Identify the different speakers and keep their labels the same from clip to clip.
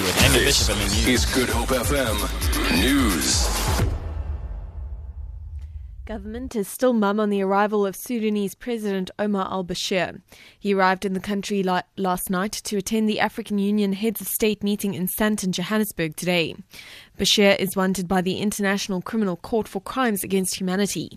Speaker 1: to it. Bishop and the news.
Speaker 2: is Good Hope FM News.
Speaker 3: Government is still mum on the arrival of Sudanese President Omar al Bashir. He arrived in the country la- last night to attend the African Union Heads of State meeting in Sandton, Johannesburg today. Bashir is wanted by the International Criminal Court for crimes against humanity.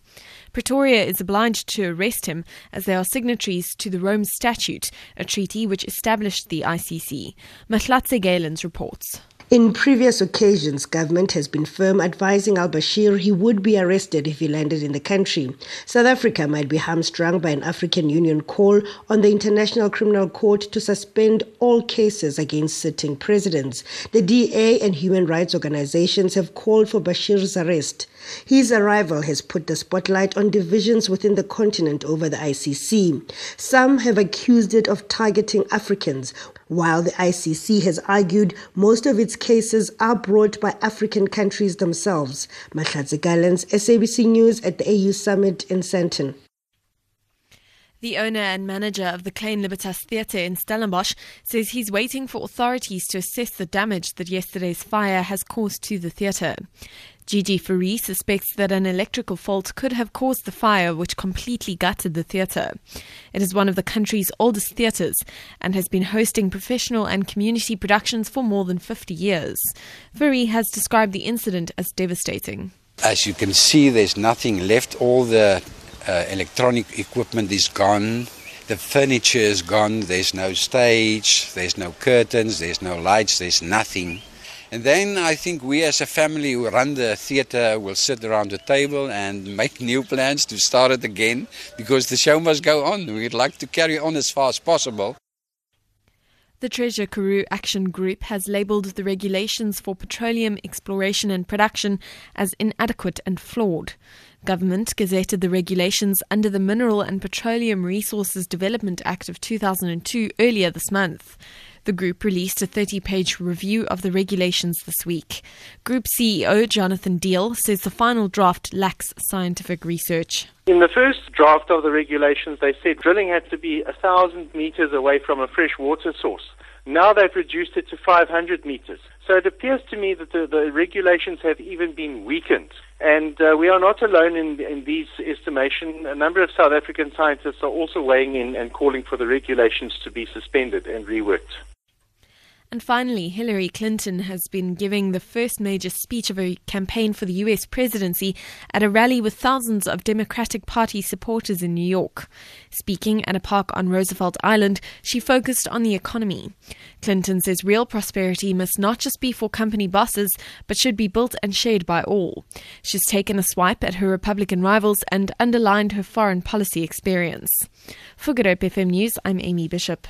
Speaker 3: Pretoria is obliged to arrest him as they are signatories to the Rome Statute, a treaty which established the ICC. Mahlatse Gallens reports.
Speaker 4: In previous occasions, government has been firm advising al Bashir he would be arrested if he landed in the country. South Africa might be hamstrung by an African Union call on the International Criminal Court to suspend all cases against sitting presidents. The DA and human rights organizations have called for Bashir's arrest. His arrival has put the spotlight on divisions within the continent over the ICC. Some have accused it of targeting Africans, while the ICC has argued most of its cases are brought by African countries themselves. Mahlatse Gallens, SABC News at the AU Summit in Sandton.
Speaker 3: The owner and manager of the Klein Libertas Theatre in Stellenbosch says he's waiting for authorities to assess the damage that yesterday's fire has caused to the theatre. Gigi Fourie suspects that an electrical fault could have caused the fire, which completely gutted the theatre. It is one of the country's oldest theatres and has been hosting professional and community productions for more than 50 years. Fourie has described the incident as devastating.
Speaker 5: As you can see, there's nothing left. All the uh, electronic equipment is gone. The furniture is gone. There's no stage, there's no curtains, there's no lights, there's nothing. And then I think we as a family who run the theatre will sit around the table and make new plans to start it again because the show must go on. We'd like to carry on as far as possible.
Speaker 3: The Treasure Karoo Action Group has labelled the regulations for petroleum exploration and production as inadequate and flawed. Government gazetted the regulations under the Mineral and Petroleum Resources Development Act of 2002 earlier this month. The group released a 30 page review of the regulations this week. Group CEO Jonathan Deal says the final draft lacks scientific research.
Speaker 6: In the first draft of the regulations, they said drilling had to be a thousand meters away from a fresh water source. Now they've reduced it to 500 meters. So it appears to me that the, the regulations have even been weakened. And uh, we are not alone in, in these estimation. A number of South African scientists are also weighing in and calling for the regulations to be suspended and reworked.
Speaker 3: And finally, Hillary Clinton has been giving the first major speech of her campaign for the US presidency at a rally with thousands of Democratic Party supporters in New York. Speaking at a park on Roosevelt Island, she focused on the economy. Clinton says real prosperity must not just be for company bosses, but should be built and shared by all. She's taken a swipe at her Republican rivals and underlined her foreign policy experience. For Good Hope FM News, I'm Amy Bishop.